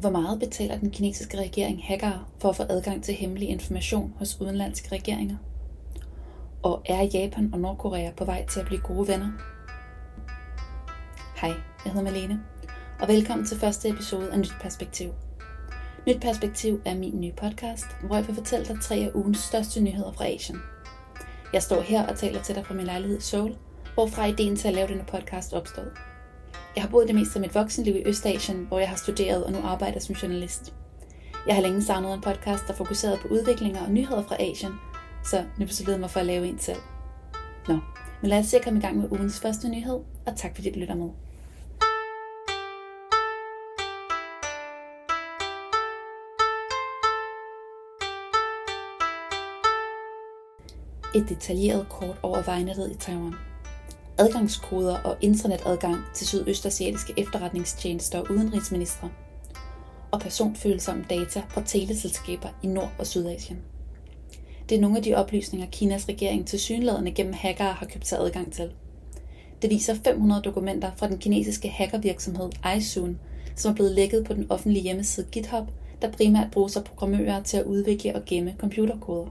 Hvor meget betaler den kinesiske regering hackere for at få adgang til hemmelig information hos udenlandske regeringer? Og er Japan og Nordkorea på vej til at blive gode venner? Hej, jeg hedder Malene, og velkommen til første episode af Nyt Perspektiv. Nyt Perspektiv er min nye podcast, hvor jeg vil fortælle dig tre af ugens største nyheder fra Asien. Jeg står her og taler til dig fra min lejlighed i Seoul, hvorfra ideen til at lave denne podcast opstod. Jeg har boet det meste af mit voksenliv i Østasien, hvor jeg har studeret og nu arbejder som journalist. Jeg har længe savnet en podcast, der fokuserede på udviklinger og nyheder fra Asien, så nu besluttede jeg mig for at lave en selv. Nå, men lad os se at komme i gang med ugens første nyhed, og tak fordi du lytter med. Et detaljeret kort over vejnettet i Taiwan adgangskoder og internetadgang til sydøstasiatiske efterretningstjenester og udenrigsministre, og personfølsomme data fra teleselskaber i Nord- og Sydasien. Det er nogle af de oplysninger, Kinas regering til synlædende gennem hackere har købt sig adgang til. Det viser 500 dokumenter fra den kinesiske hackervirksomhed iSoon, som er blevet lækket på den offentlige hjemmeside GitHub, der primært bruger sig programmører til at udvikle og gemme computerkoder.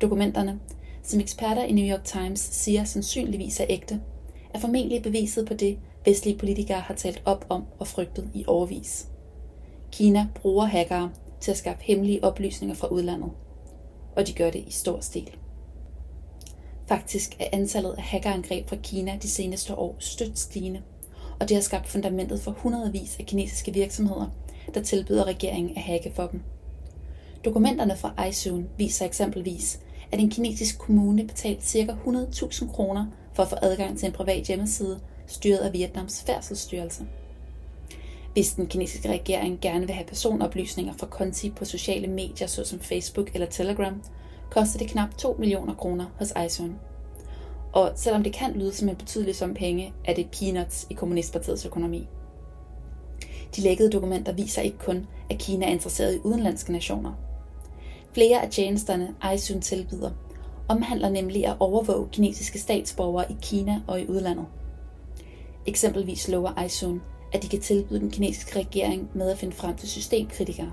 Dokumenterne, som eksperter i New York Times siger sandsynligvis er ægte, er formentlig beviset på det, vestlige politikere har talt op om og frygtet i årvis. Kina bruger hackere til at skabe hemmelige oplysninger fra udlandet, og de gør det i stor stil. Faktisk er antallet af hackerangreb fra Kina de seneste år stødt stigende, og det har skabt fundamentet for hundredvis af kinesiske virksomheder, der tilbyder regeringen at hacke for dem. Dokumenterne fra iSoon viser eksempelvis, at en kinesisk kommune betalte ca. 100.000 kroner for at få adgang til en privat hjemmeside, styret af Vietnams færdselsstyrelse. Hvis den kinesiske regering gerne vil have personoplysninger fra konti på sociale medier såsom Facebook eller Telegram, koster det knap 2 millioner kroner hos iZone. Og selvom det kan lyde som en betydelig sum penge, er det peanuts i Kommunistpartiets økonomi. De lækkede dokumenter viser ikke kun, at Kina er interesseret i udenlandske nationer, Flere af tjenesterne, iSyn tilbyder, omhandler nemlig at overvåge kinesiske statsborgere i Kina og i udlandet. Eksempelvis lover iSyn, at de kan tilbyde den kinesiske regering med at finde frem til systemkritikere.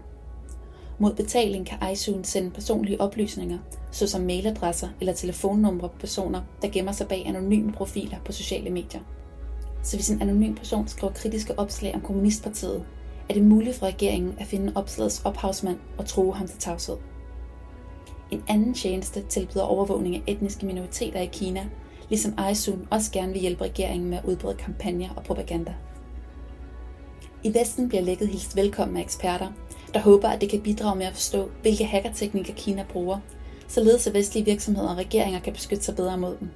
Mod betaling kan iSyn sende personlige oplysninger, såsom mailadresser eller telefonnumre på personer, der gemmer sig bag anonyme profiler på sociale medier. Så hvis en anonym person skriver kritiske opslag om Kommunistpartiet, er det muligt for regeringen at finde opslagets ophavsmand og true ham til tavshed. En anden tjeneste tilbyder overvågning af etniske minoriteter i Kina, ligesom iSoon også gerne vil hjælpe regeringen med at udbrede kampagner og propaganda. I Vesten bliver lækket hilst velkommen af eksperter, der håber, at det kan bidrage med at forstå, hvilke hackerteknikker Kina bruger, således at vestlige virksomheder og regeringer kan beskytte sig bedre mod dem.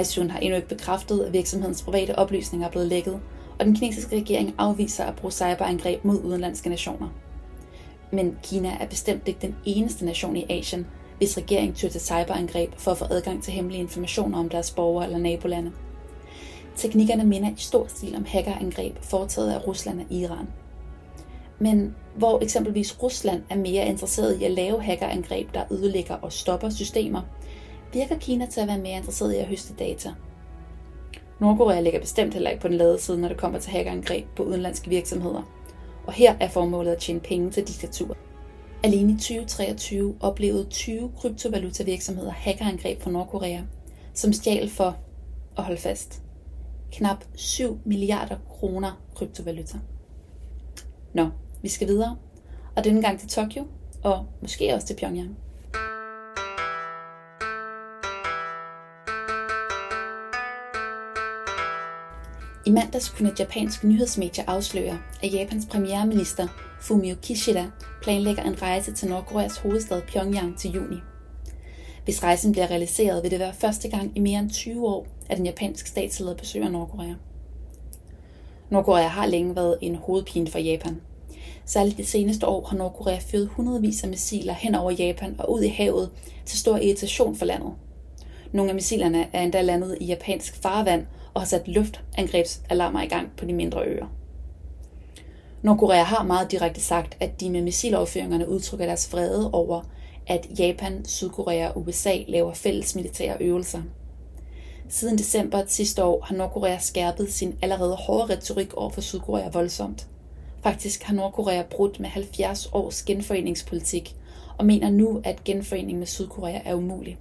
iSoon har endnu ikke bekræftet, at virksomhedens private oplysninger er blevet lækket, og den kinesiske regering afviser at bruge cyberangreb mod udenlandske nationer. Men Kina er bestemt ikke den eneste nation i Asien, hvis regering tyr til cyberangreb for at få adgang til hemmelige informationer om deres borgere eller nabolande. Teknikkerne minder i stor stil om hackerangreb foretaget af Rusland og Iran. Men hvor eksempelvis Rusland er mere interesseret i at lave hackerangreb, der ødelægger og stopper systemer, virker Kina til at være mere interesseret i at høste data. Nordkorea ligger bestemt heller ikke på den lade side, når det kommer til hackerangreb på udenlandske virksomheder – og her er formålet at tjene penge til diktaturet. Alene i 2023 oplevede 20 kryptovalutavirksomheder hackerangreb fra Nordkorea, som stjal for, at holde fast, knap 7 milliarder kroner kryptovaluta. Nå, vi skal videre, og denne gang til Tokyo, og måske også til Pyongyang. I mandags kunne et japansk nyhedsmedie afsløre, at Japans premierminister Fumio Kishida planlægger en rejse til Nordkoreas hovedstad Pyongyang til juni. Hvis rejsen bliver realiseret, vil det være første gang i mere end 20 år, at en japansk statsleder besøger Nordkorea. Nordkorea har længe været en hovedpine for Japan. Særligt de seneste år har Nordkorea fyret hundredvis af missiler hen over Japan og ud i havet til stor irritation for landet. Nogle af missilerne er endda landet i japansk farvand og har sat luftangrebsalarmer i gang på de mindre øer. Nordkorea har meget direkte sagt, at de med missiloverføringerne udtrykker deres vrede over, at Japan, Sydkorea og USA laver fælles militære øvelser. Siden december sidste år har Nordkorea skærpet sin allerede hårde retorik over for Sydkorea voldsomt. Faktisk har Nordkorea brudt med 70 års genforeningspolitik og mener nu, at genforening med Sydkorea er umulig.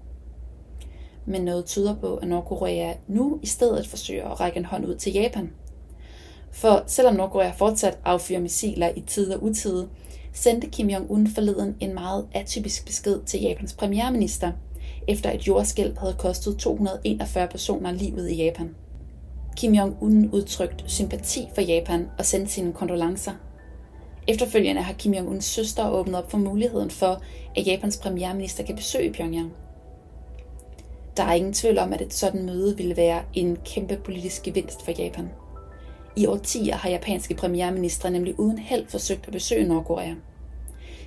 Men noget tyder på, at Nordkorea nu i stedet forsøger at række en hånd ud til Japan. For selvom Nordkorea fortsat affyrer missiler i tid og utide, sendte Kim Jong-un forleden en meget atypisk besked til Japans premierminister, efter et jordskælv havde kostet 241 personer livet i Japan. Kim Jong-un udtrykte sympati for Japan og sendte sine kondolencer. Efterfølgende har Kim Jong-uns søster åbnet op for muligheden for, at Japans premierminister kan besøge Pyongyang. Der er ingen tvivl om, at et sådan møde ville være en kæmpe politisk gevinst for Japan. I årtier har japanske premierminister nemlig uden held forsøgt at besøge Nordkorea.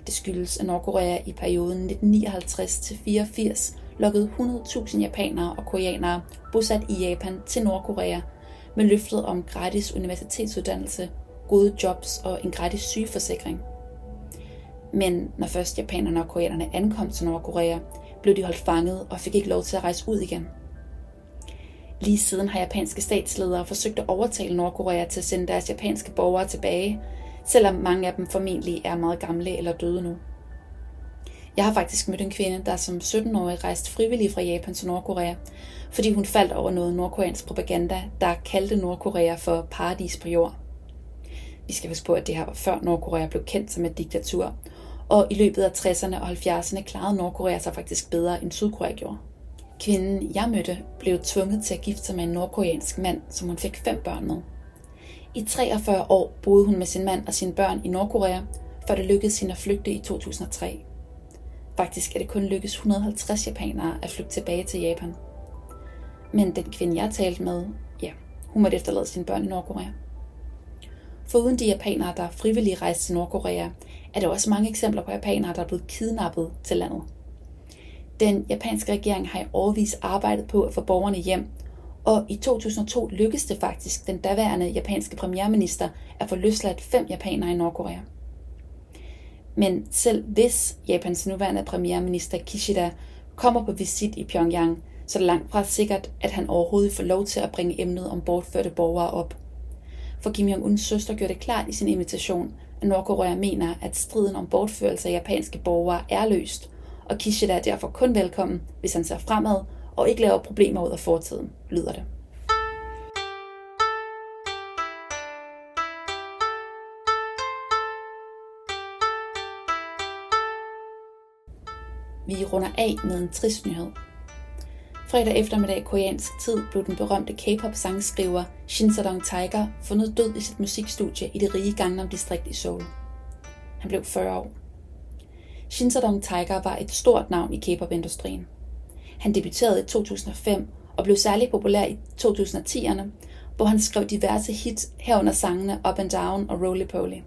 Det skyldes, at Nordkorea i perioden 1959-84 lukkede 100.000 japanere og koreanere bosat i Japan til Nordkorea med løftet om gratis universitetsuddannelse, gode jobs og en gratis sygeforsikring. Men når først japanerne og koreanerne ankom til Nordkorea, blev de holdt fanget og fik ikke lov til at rejse ud igen. Lige siden har japanske statsledere forsøgt at overtale Nordkorea til at sende deres japanske borgere tilbage, selvom mange af dem formentlig er meget gamle eller døde nu. Jeg har faktisk mødt en kvinde, der som 17-årig rejste frivilligt fra Japan til Nordkorea, fordi hun faldt over noget nordkoreansk propaganda, der kaldte Nordkorea for paradis på jord. Vi skal huske på, at det her var før Nordkorea blev kendt som et diktatur, og i løbet af 60'erne og 70'erne klarede Nordkorea sig faktisk bedre end Sydkorea gjorde. Kvinden, jeg mødte, blev tvunget til at gifte sig med en nordkoreansk mand, som hun fik fem børn med. I 43 år boede hun med sin mand og sine børn i Nordkorea, før det lykkedes hende at flygte i 2003. Faktisk er det kun lykkedes 150 japanere at flygte tilbage til Japan. Men den kvinde, jeg talte med, ja, hun måtte efterlade sine børn i Nordkorea. Foruden de japanere, der frivilligt rejste til Nordkorea, er der også mange eksempler på japanere, der er blevet kidnappet til landet. Den japanske regering har i årvis arbejdet på at få borgerne hjem, og i 2002 lykkedes det faktisk den daværende japanske premierminister at få løsladt fem japanere i Nordkorea. Men selv hvis Japans nuværende premierminister Kishida kommer på visit i Pyongyang, så er det langt fra sikkert, at han overhovedet får lov til at bringe emnet om bortførte borgere op. For Kim Jong-uns søster gjorde det klart i sin invitation, Nordkorea mener, at striden om bortførelse af japanske borgere er løst, og Kishida er derfor kun velkommen, hvis han ser fremad og ikke laver problemer ud af fortiden, lyder det. Vi runder af med en trist nyhed. Fredag eftermiddag koreansk tid blev den berømte K-pop sangskriver Shin Sadong Tiger fundet død i sit musikstudie i det rige Gangnam distrikt i Seoul. Han blev 40 år. Shin Sadong Tiger var et stort navn i K-pop-industrien. Han debuterede i 2005 og blev særlig populær i 2010'erne, hvor han skrev diverse hits herunder sangene Up and Down og Roly Poly.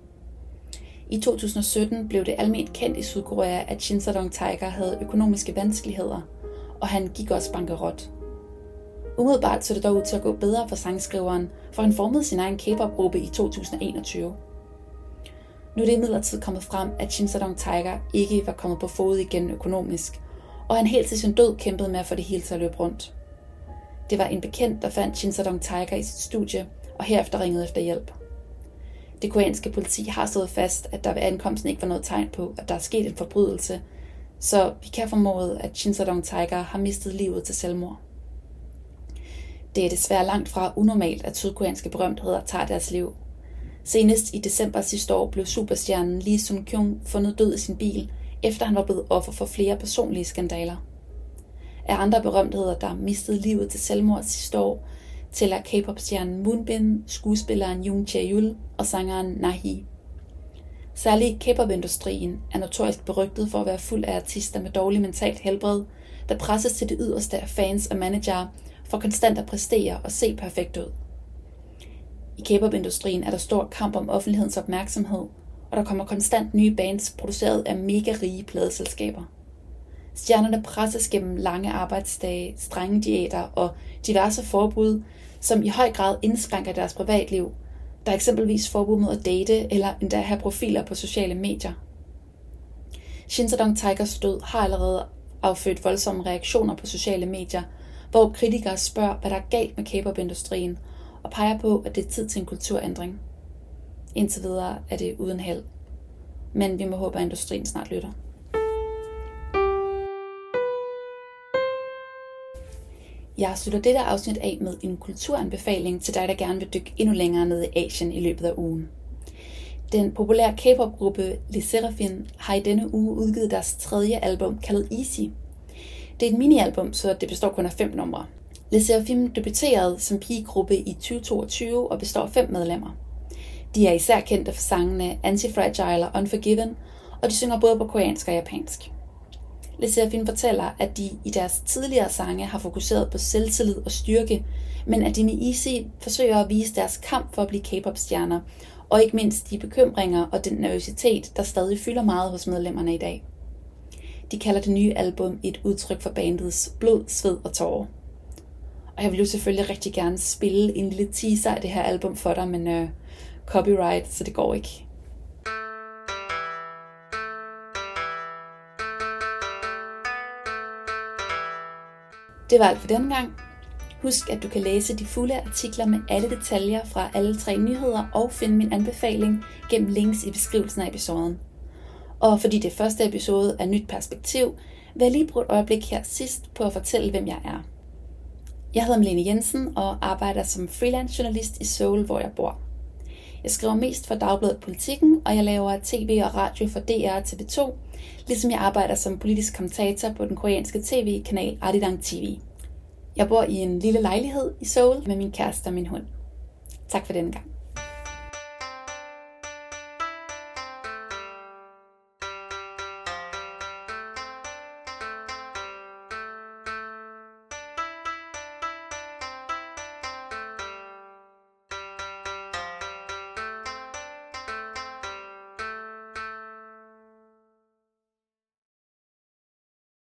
I 2017 blev det almindeligt kendt i Sydkorea, at Shin Sadong Tiger havde økonomiske vanskeligheder, og han gik også bankerot. Umiddelbart så det dog ud til at gå bedre for sangskriveren, for han formede sin egen K-pop-gruppe i 2021. Nu er det imidlertid kommet frem, at Shin Sadong Tiger ikke var kommet på fod igen økonomisk, og han helt til sin død kæmpede med at få det hele til at løbe rundt. Det var en bekendt, der fandt Shin Sadong Tiger i sit studie, og herefter ringede efter hjælp. Det koreanske politi har stået fast, at der ved ankomsten ikke var noget tegn på, at der er sket en forbrydelse, så vi kan formode, at Chinsadong Tiger har mistet livet til selvmord. Det er desværre langt fra unormalt, at sydkoreanske berømtheder tager deres liv. Senest i december sidste år blev superstjernen Lee Sung Kyung fundet død i sin bil, efter han var blevet offer for flere personlige skandaler. Af andre berømtheder, der mistede livet til selvmord sidste år, tæller K-pop-stjernen Moonbin, skuespilleren Jung Chae-yul og sangeren Nahi. Særligt K-pop-industrien er notorisk berygtet for at være fuld af artister med dårlig mentalt helbred, der presses til det yderste af fans og manager for konstant at præstere og se perfekt ud. I K-pop-industrien er der stor kamp om offentlighedens opmærksomhed, og der kommer konstant nye bands produceret af mega rige pladeselskaber. Stjernerne presses gennem lange arbejdsdage, strenge diæter og diverse forbud, som i høj grad indskrænker deres privatliv. Der er eksempelvis forbud mod at date eller endda have profiler på sociale medier. Shin Sedong Tigers død har allerede affødt voldsomme reaktioner på sociale medier, hvor kritikere spørger, hvad der er galt med K-pop-industrien, og peger på, at det er tid til en kulturændring. Indtil videre er det uden held. Men vi må håbe, at industrien snart lytter. Jeg slutter dette afsnit af med en kulturanbefaling til dig, der gerne vil dykke endnu længere ned i Asien i løbet af ugen. Den populære K-pop-gruppe Le Serafin har i denne uge udgivet deres tredje album, kaldet Easy. Det er et minialbum, så det består kun af fem numre. Le Seraphim debuterede som pigegruppe i 2022 og består af fem medlemmer. De er især kendte for sangene Anti-Fragile og Unforgiven, og de synger både på koreansk og japansk. Le Serafin fortæller, at de i deres tidligere sange har fokuseret på selvtillid og styrke, men at de med Easy forsøger at vise deres kamp for at blive K-pop-stjerner, og ikke mindst de bekymringer og den nervøsitet, der stadig fylder meget hos medlemmerne i dag. De kalder det nye album et udtryk for bandets blod, sved og tårer. Og jeg vil jo selvfølgelig rigtig gerne spille en lille teaser af det her album for dig, men øh, copyright, så det går ikke. Det var alt for denne gang. Husk, at du kan læse de fulde artikler med alle detaljer fra alle tre nyheder og finde min anbefaling gennem links i beskrivelsen af episoden. Og fordi det er første episode af Nyt Perspektiv, vil jeg lige bruge et øjeblik her sidst på at fortælle, hvem jeg er. Jeg hedder Melene Jensen og arbejder som freelance journalist i Seoul, hvor jeg bor. Jeg skriver mest for Dagbladet Politikken, og jeg laver tv og radio for DR og TV2, ligesom jeg arbejder som politisk kommentator på den koreanske tv-kanal Arirang TV. Jeg bor i en lille lejlighed i Seoul med min kæreste og min hund. Tak for denne gang.